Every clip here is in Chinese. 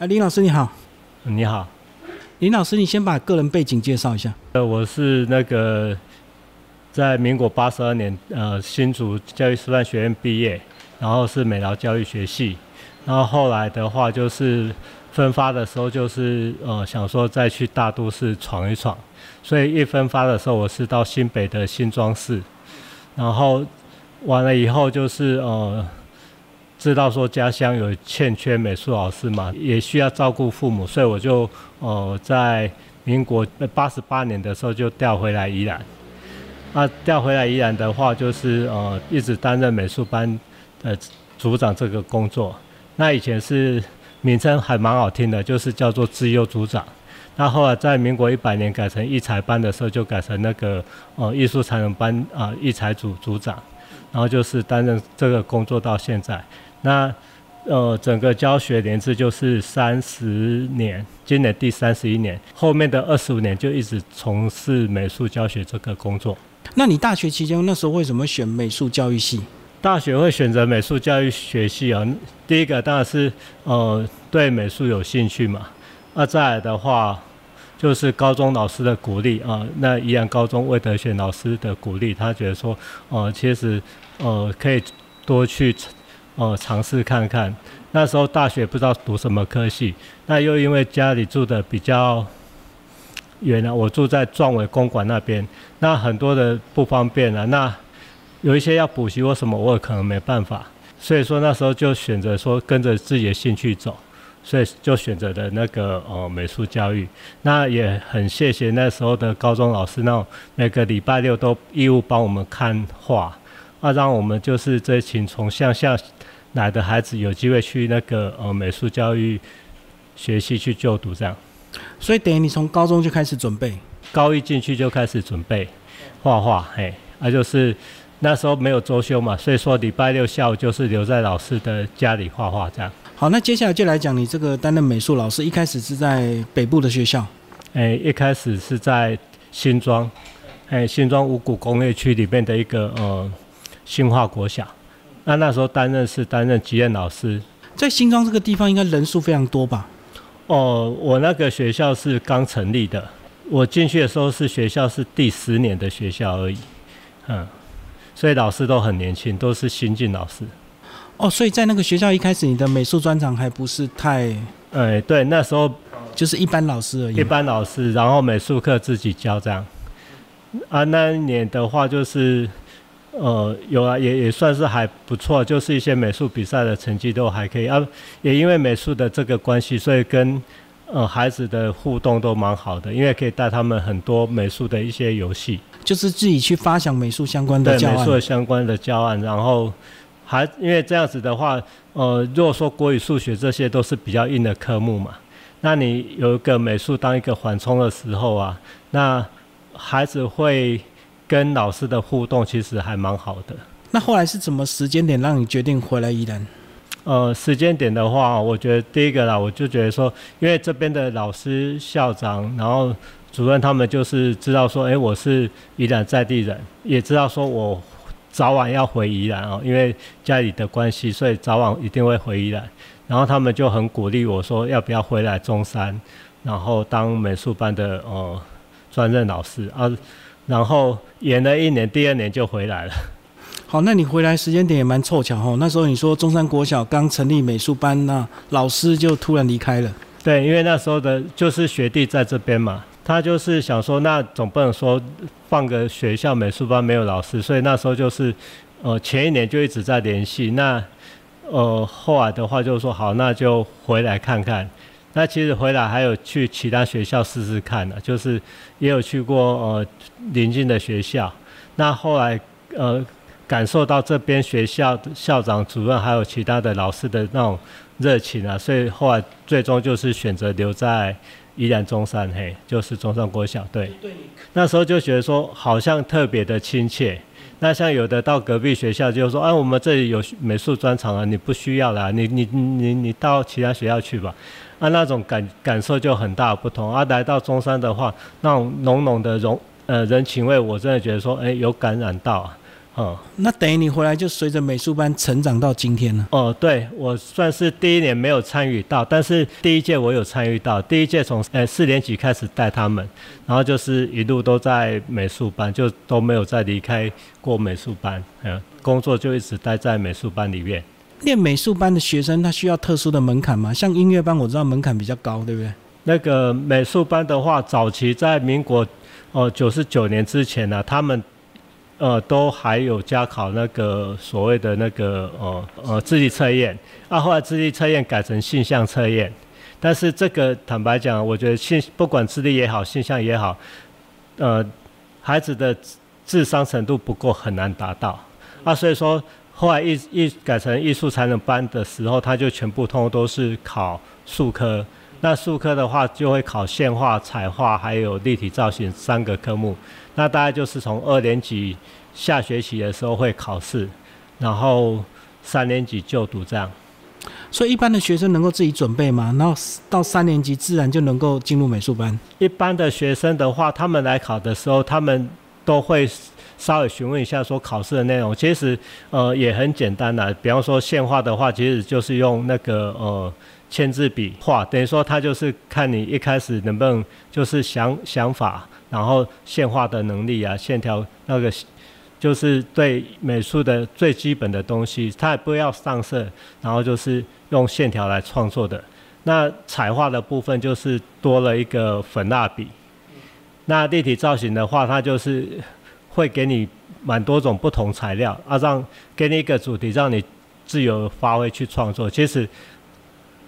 啊，林老师你好，你好，林老师，你先把个人背景介绍一下。呃，我是那个在民国八十二年，呃，新竹教育师范学院毕业，然后是美劳教育学系，然后后来的话就是分发的时候就是呃想说再去大都市闯一闯，所以一分发的时候我是到新北的新庄市，然后完了以后就是呃。知道说家乡有欠缺美术老师嘛，也需要照顾父母，所以我就呃在民国八十八年的时候就调回来宜兰。那调回来宜兰的话，就是呃一直担任美术班的组长这个工作。那以前是名称还蛮好听的，就是叫做资优组长。那后来在民国一百年改成艺才班的时候，就改成那个呃艺术才能班啊艺才组组长，然后就是担任这个工作到现在。那呃，整个教学年制就是三十年，今年第三十一年，后面的二十五年就一直从事美术教学这个工作。那你大学期间那时候为什么选美术教育系？大学会选择美术教育学系啊，第一个当然是呃对美术有兴趣嘛。那再来的话，就是高中老师的鼓励啊，那宜兰高中魏德选老师的鼓励，他觉得说，呃，其实呃可以多去。哦，尝试看看。那时候大学不知道读什么科系，那又因为家里住的比较远了，我住在壮伟公馆那边，那很多的不方便啊。那有一些要补习或什么，我可能没办法。所以说那时候就选择说跟着自己的兴趣走，所以就选择了那个呃美术教育。那也很谢谢那时候的高中老师，那种每个礼拜六都义务帮我们看画，啊，让我们就是这群从乡下。来的孩子有机会去那个呃美术教育学习去就读这样，所以等于你从高中就开始准备，高一进去就开始准备画画，嘿，那就是那时候没有周休嘛，所以说礼拜六下午就是留在老师的家里画画这样。好，那接下来就来讲你这个担任美术老师，一开始是在北部的学校，哎，一开始是在新庄，哎，新庄五股工业区里面的一个呃新化国小。那那时候担任是担任吉任老师，在新庄这个地方应该人数非常多吧？哦，我那个学校是刚成立的，我进去的时候是学校是第十年的学校而已，嗯，所以老师都很年轻，都是新进老师。哦，所以在那个学校一开始，你的美术专长还不是太……哎，对，那时候就是一般老师而已。一般老师，然后美术课自己教这样。啊，那一年的话就是。呃，有啊，也也算是还不错，就是一些美术比赛的成绩都还可以啊。也因为美术的这个关系，所以跟呃孩子的互动都蛮好的，因为可以带他们很多美术的一些游戏，就是自己去发想美术相关的教案。美术相关的教案，然后还因为这样子的话，呃，如果说国语、数学这些都是比较硬的科目嘛，那你有一个美术当一个缓冲的时候啊，那孩子会。跟老师的互动其实还蛮好的。那后来是怎么时间点让你决定回来宜兰？呃，时间点的话，我觉得第一个啦，我就觉得说，因为这边的老师、校长，然后主任他们就是知道说，哎，我是宜兰在地人，也知道说我早晚要回宜兰哦，因为家里的关系，所以早晚一定会回宜兰。然后他们就很鼓励我说，要不要回来中山，然后当美术班的呃专任老师啊。然后演了一年，第二年就回来了。好，那你回来时间点也蛮凑巧哈。那时候你说中山国小刚成立美术班，那老师就突然离开了。对，因为那时候的就是学弟在这边嘛，他就是想说，那总不能说放个学校美术班没有老师，所以那时候就是呃前一年就一直在联系。那呃后来的话就是说，好，那就回来看看。那其实回来还有去其他学校试试看呢，就是也有去过呃邻近的学校。那后来呃感受到这边学校校长、主任还有其他的老师的那种热情啊，所以后来最终就是选择留在宜兰中山嘿，就是中山国小对。那时候就觉得说好像特别的亲切。那像有的到隔壁学校就说，哎，我们这里有美术专场啊，你不需要啦，你你你你到其他学校去吧。啊，那种感感受就很大不同。啊，来到中山的话，那种浓浓的融呃人情味，我真的觉得说，哎，有感染到啊。嗯，那等于你回来就随着美术班成长到今天了。哦，对我算是第一年没有参与到，但是第一届我有参与到。第一届从呃四年级开始带他们，然后就是一路都在美术班，就都没有再离开过美术班。嗯，工作就一直待在美术班里面。练美术班的学生他需要特殊的门槛吗？像音乐班我知道门槛比较高，对不对？那个美术班的话，早期在民国哦九十九年之前呢，他们。呃，都还有加考那个所谓的那个呃呃智力测验，啊，后来智力测验改成性向测验，但是这个坦白讲，我觉得性不管智力也好，性向也好，呃，孩子的智商程度不够，很难达到，啊，所以说后来艺艺改成艺术才能班的时候，他就全部通都是考数科，那数科的话就会考线画、彩画还有立体造型三个科目。那大概就是从二年级下学期的时候会考试，然后三年级就读这样。所以一般的学生能够自己准备吗？然后到三年级自然就能够进入美术班。一般的学生的话，他们来考的时候，他们都会稍微询问一下说考试的内容。其实呃也很简单的，比方说线画的话，其实就是用那个呃签字笔画，等于说他就是看你一开始能不能就是想想法。然后线画的能力啊，线条那个就是对美术的最基本的东西，它也不要上色，然后就是用线条来创作的。那彩画的部分就是多了一个粉蜡笔。那立体造型的话，它就是会给你蛮多种不同材料，啊，让给你一个主题，让你自由发挥去创作。其实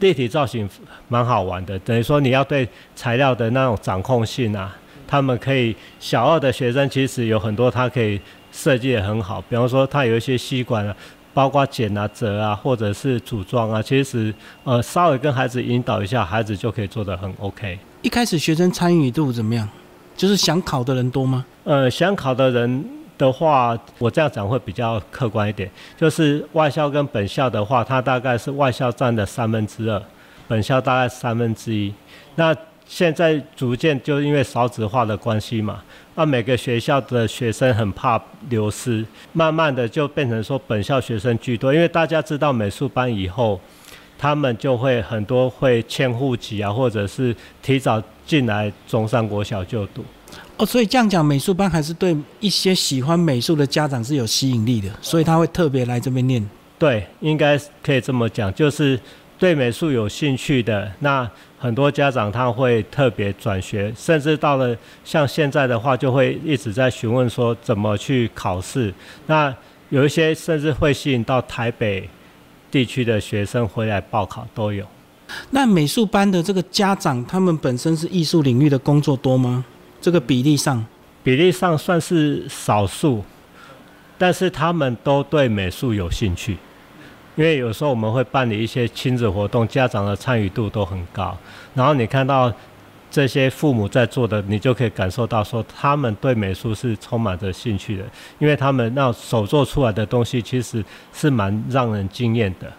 立体造型蛮好玩的，等于说你要对材料的那种掌控性啊。他们可以小二的学生其实有很多，他可以设计的很好。比方说，他有一些吸管啊，包括剪啊、折啊，或者是组装啊，其实呃稍微跟孩子引导一下，孩子就可以做得很 OK。一开始学生参与度怎么样？就是想考的人多吗？呃，想考的人的话，我这样讲会比较客观一点。就是外校跟本校的话，它大概是外校占的三分之二，本校大概三分之一。那现在逐渐就因为少子化的关系嘛，那每个学校的学生很怕流失，慢慢的就变成说本校学生居多。因为大家知道美术班以后，他们就会很多会迁户籍啊，或者是提早进来中山国小就读。哦，所以这样讲，美术班还是对一些喜欢美术的家长是有吸引力的，所以他会特别来这边念。对，应该可以这么讲，就是对美术有兴趣的那。很多家长他会特别转学，甚至到了像现在的话，就会一直在询问说怎么去考试。那有一些甚至会吸引到台北地区的学生回来报考都有。那美术班的这个家长，他们本身是艺术领域的工作多吗？这个比例上，比例上算是少数，但是他们都对美术有兴趣。因为有时候我们会办理一些亲子活动，家长的参与度都很高。然后你看到这些父母在做的，你就可以感受到说他们对美术是充满着兴趣的，因为他们那手做出来的东西其实是蛮让人惊艳的。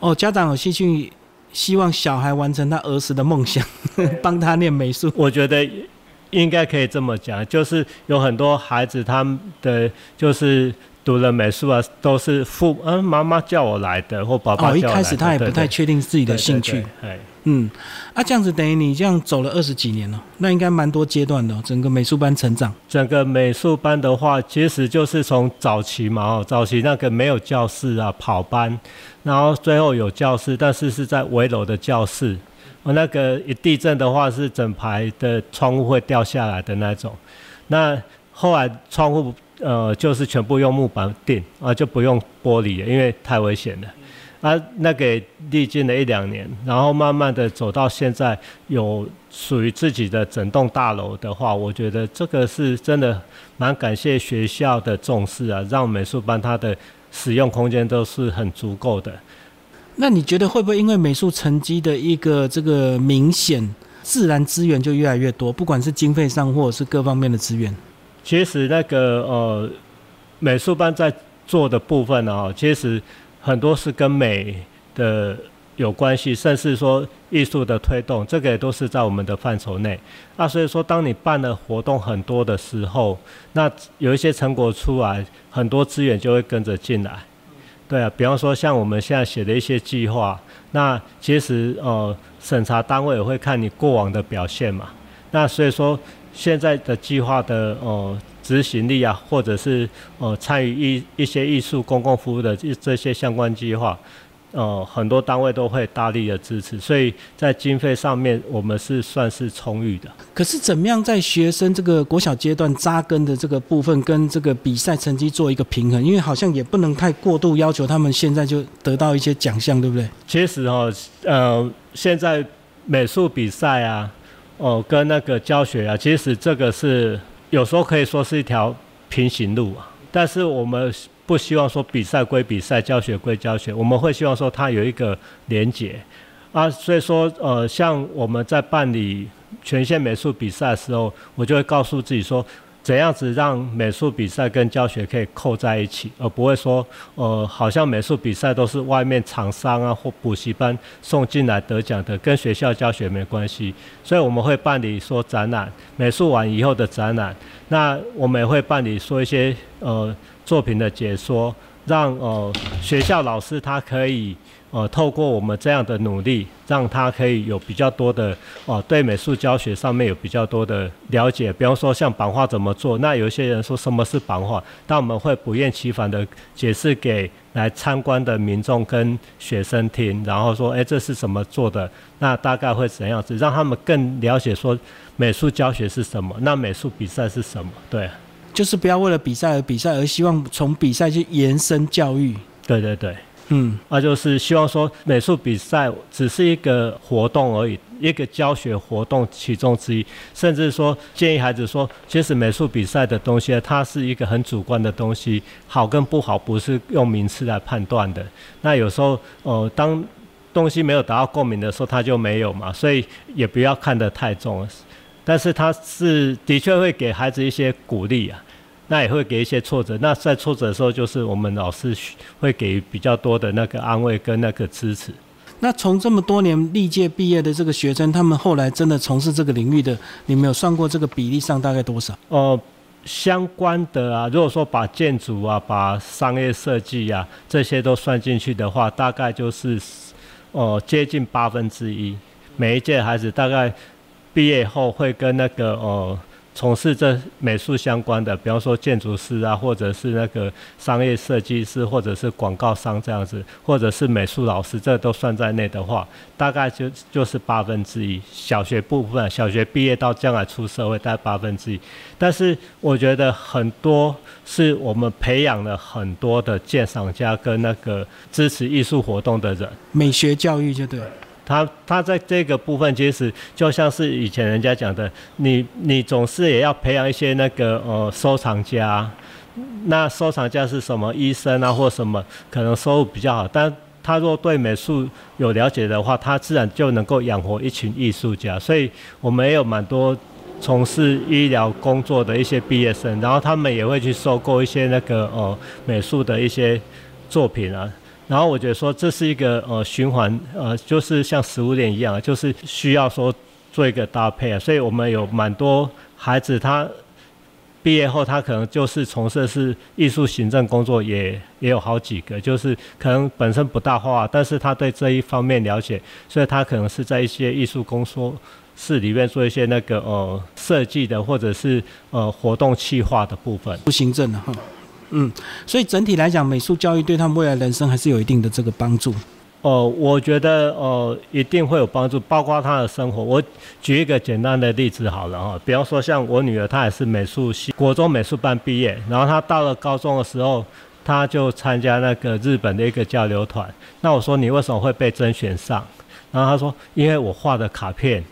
哦，家长有兴趣，希望小孩完成他儿时的梦想，帮他念美术。我觉得应该可以这么讲，就是有很多孩子他们的就是。读了美术啊，都是父嗯妈妈叫我来的，或爸爸叫我来的。哦，一开始他也不太确定自己的兴趣。哎，嗯，啊，这样子等于你这样走了二十几年了，那应该蛮多阶段的，整个美术班成长。整个美术班的话，其实就是从早期嘛，哦，早期那个没有教室啊，跑班，然后最后有教室，但是是在围楼的教室。我那个一地震的话，是整排的窗户会掉下来的那种。那后来窗户。呃，就是全部用木板钉啊，就不用玻璃，因为太危险了。啊，那个历经了一两年，然后慢慢的走到现在，有属于自己的整栋大楼的话，我觉得这个是真的蛮感谢学校的重视啊，让美术班它的使用空间都是很足够的。那你觉得会不会因为美术成绩的一个这个明显，自然资源就越来越多，不管是经费上或者是各方面的资源？其实那个呃，美术班在做的部分呢，其实很多是跟美的有关系，甚至说艺术的推动，这个也都是在我们的范畴内。那所以说，当你办的活动很多的时候，那有一些成果出来，很多资源就会跟着进来。对啊，比方说像我们现在写的一些计划，那其实呃审查单位也会看你过往的表现嘛。那所以说现在的计划的呃执行力啊，或者是呃参与一一些艺术公共服务的这这些相关计划。呃，很多单位都会大力的支持，所以在经费上面我们是算是充裕的。可是怎么样在学生这个国小阶段扎根的这个部分，跟这个比赛成绩做一个平衡？因为好像也不能太过度要求他们现在就得到一些奖项，对不对？其实哦，呃，现在美术比赛啊，哦，跟那个教学啊，其实这个是有时候可以说是一条平行路啊，但是我们。不希望说比赛归比赛，教学归教学，我们会希望说它有一个连结啊，所以说呃，像我们在办理全县美术比赛的时候，我就会告诉自己说，怎样子让美术比赛跟教学可以扣在一起，而不会说呃，好像美术比赛都是外面厂商啊或补习班送进来得奖的，跟学校教学没关系。所以我们会办理说展览，美术完以后的展览，那我们也会办理说一些呃。作品的解说，让呃学校老师他可以呃透过我们这样的努力，让他可以有比较多的哦对美术教学上面有比较多的了解。比方说像版画怎么做，那有些人说什么是版画，但我们会不厌其烦的解释给来参观的民众跟学生听，然后说哎这是怎么做的，那大概会怎样子，让他们更了解说美术教学是什么，那美术比赛是什么，对。就是不要为了比赛而比赛，而希望从比赛去延伸教育。对对对，嗯，那就是希望说美术比赛只是一个活动而已，一个教学活动其中之一。甚至说建议孩子说，其实美术比赛的东西，它是一个很主观的东西，好跟不好不是用名次来判断的。那有时候，呃，当东西没有达到共鸣的时候，它就没有嘛，所以也不要看得太重。但是它是的确会给孩子一些鼓励啊。那也会给一些挫折，那在挫折的时候，就是我们老师会给比较多的那个安慰跟那个支持。那从这么多年历届毕业的这个学生，他们后来真的从事这个领域的，你们有算过这个比例上大概多少？哦，相关的啊，如果说把建筑啊、把商业设计啊这些都算进去的话，大概就是哦接近八分之一。每一届孩子大概毕业后会跟那个哦。从事这美术相关的，比方说建筑师啊，或者是那个商业设计师，或者是广告商这样子，或者是美术老师，这都算在内的话，大概就就是八分之一。小学部分，小学毕业到将来出社会，大概八分之一。但是我觉得很多是我们培养了很多的鉴赏家跟那个支持艺术活动的人，美学教育就对。他他在这个部分，其实就像是以前人家讲的，你你总是也要培养一些那个呃收藏家，那收藏家是什么医生啊或什么，可能收入比较好，但他若对美术有了解的话，他自然就能够养活一群艺术家。所以我们也有蛮多从事医疗工作的一些毕业生，然后他们也会去收购一些那个呃美术的一些作品啊。然后我觉得说这是一个呃循环，呃就是像食物链一样，就是需要说做一个搭配啊。所以我们有蛮多孩子，他毕业后他可能就是从事是艺术行政工作，也也有好几个，就是可能本身不大画，但是他对这一方面了解，所以他可能是在一些艺术工作室里面做一些那个呃设计的，或者是呃活动企划的部分。不行政的哈。嗯，所以整体来讲，美术教育对他们未来人生还是有一定的这个帮助。哦，我觉得哦，一定会有帮助，包括他的生活。我举一个简单的例子好了哈，比方说像我女儿，她也是美术系国中美术班毕业，然后她到了高中的时候，她就参加那个日本的一个交流团。那我说你为什么会被甄选上？然后她说，因为我画的卡片，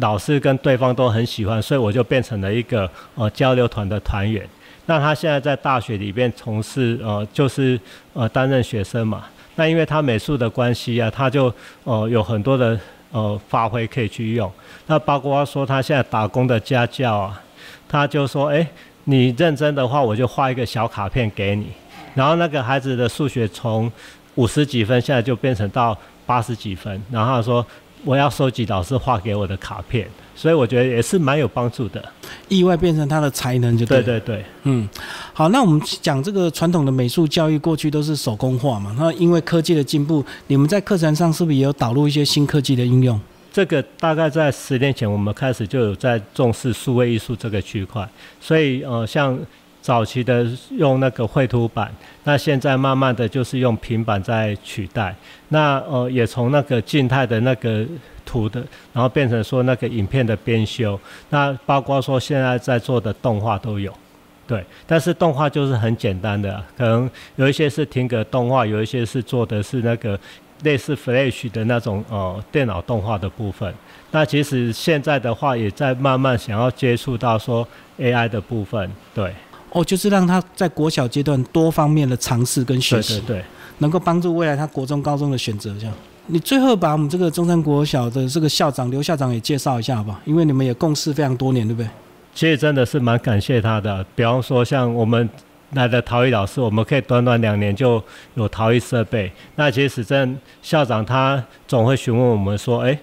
老师跟对方都很喜欢，所以我就变成了一个呃交流团的团员。那他现在在大学里边从事呃，就是呃担任学生嘛。那因为他美术的关系啊，他就呃有很多的呃发挥可以去用。那包括说他现在打工的家教啊，他就说：哎，你认真的话，我就画一个小卡片给你。然后那个孩子的数学从五十几分，现在就变成到八十几分，然后他说我要收集老师画给我的卡片，所以我觉得也是蛮有帮助的。意外变成他的才能就对。对对对，嗯，好，那我们讲这个传统的美术教育，过去都是手工画嘛。那因为科技的进步，你们在课程上是不是也有导入一些新科技的应用？这个大概在十年前，我们开始就有在重视数位艺术这个区块，所以呃，像早期的用那个绘图板，那现在慢慢的就是用平板在取代。那呃，也从那个静态的那个图的，然后变成说那个影片的编修，那包括说现在在做的动画都有。对，但是动画就是很简单的，可能有一些是停格动画，有一些是做的是那个。类似 Flash 的那种呃电脑动画的部分，那其实现在的话也在慢慢想要接触到说 AI 的部分，对。哦，就是让他在国小阶段多方面的尝试跟学习，对，能够帮助未来他国中、高中的选择。这样，你最后把我们这个中山国小的这个校长刘校长也介绍一下好不好？因为你们也共事非常多年，对不对？其实真的是蛮感谢他的，比方说像我们。来的陶艺老师，我们可以短短两年就有陶艺设备。那其实史正校长他总会询问我们说：“哎，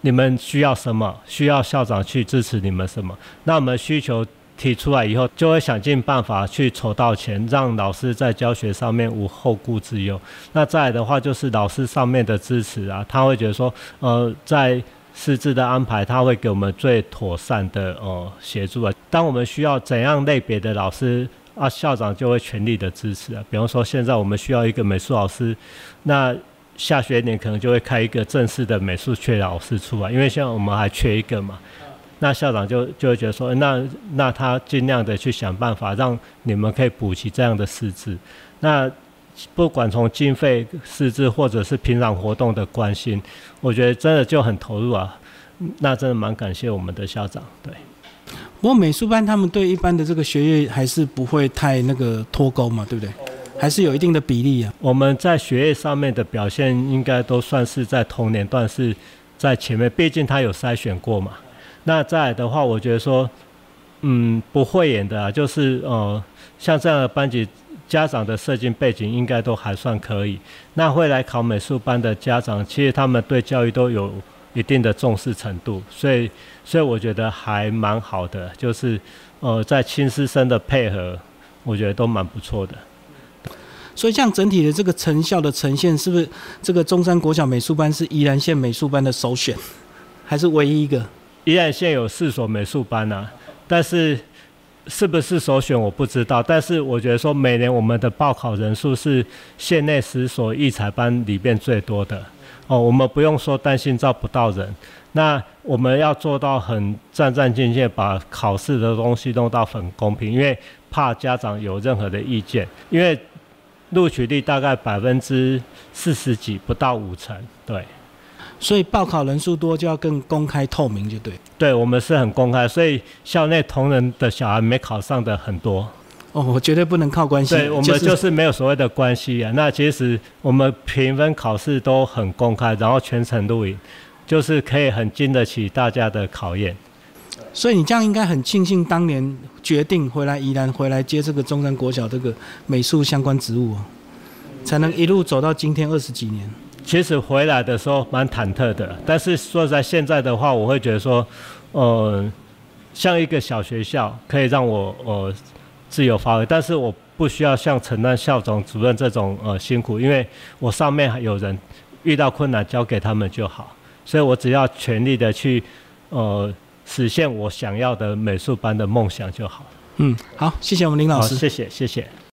你们需要什么？需要校长去支持你们什么？”那我们需求提出来以后，就会想尽办法去筹到钱，让老师在教学上面无后顾之忧。那再来的话，就是老师上面的支持啊，他会觉得说：“呃，在师资的安排，他会给我们最妥善的呃协助啊。当我们需要怎样类别的老师？”啊，校长就会全力的支持啊。比方说，现在我们需要一个美术老师，那下学年可能就会开一个正式的美术缺老师出来，因为现在我们还缺一个嘛。那校长就就会觉得说，那那他尽量的去想办法，让你们可以补齐这样的师资。那不管从经费、师资，或者是平常活动的关心，我觉得真的就很投入啊。那真的蛮感谢我们的校长，对。不过美术班他们对一般的这个学业还是不会太那个脱钩嘛，对不对？还是有一定的比例啊。我们在学业上面的表现应该都算是在同年段是在前面，毕竟他有筛选过嘛。那再来的话，我觉得说，嗯，不会演的啊，就是呃，像这样的班级家长的设计背景应该都还算可以。那会来考美术班的家长，其实他们对教育都有。一定的重视程度，所以所以我觉得还蛮好的，就是呃在亲师生的配合，我觉得都蛮不错的。所以像整体的这个成效的呈现，是不是这个中山国小美术班是宜兰县美术班的首选，还是唯一一个？宜兰县有四所美术班啊，但是是不是首选我不知道。但是我觉得说每年我们的报考人数是县内十所艺才班里边最多的。哦，我们不用说担心招不到人，那我们要做到很战战兢兢，把考试的东西弄到很公平，因为怕家长有任何的意见，因为录取率大概百分之四十几，不到五成，对。所以报考人数多就要更公开透明，就对。对，我们是很公开，所以校内同仁的小孩没考上的很多。哦，我绝对不能靠关系。对我们就是没有所谓的关系啊。那其实我们评分考试都很公开，然后全程录影，就是可以很经得起大家的考验。所以你这样应该很庆幸当年决定回来宜兰，回来接这个中山国小这个美术相关职务，才能一路走到今天二十几年。其实回来的时候蛮忐忑的，但是说在现在的话，我会觉得说，呃，像一个小学校，可以让我呃。自由发挥，但是我不需要像承担校长、主任这种呃辛苦，因为我上面还有人，遇到困难交给他们就好，所以我只要全力的去呃实现我想要的美术班的梦想就好。嗯，好，谢谢我们林老师，谢谢，谢谢。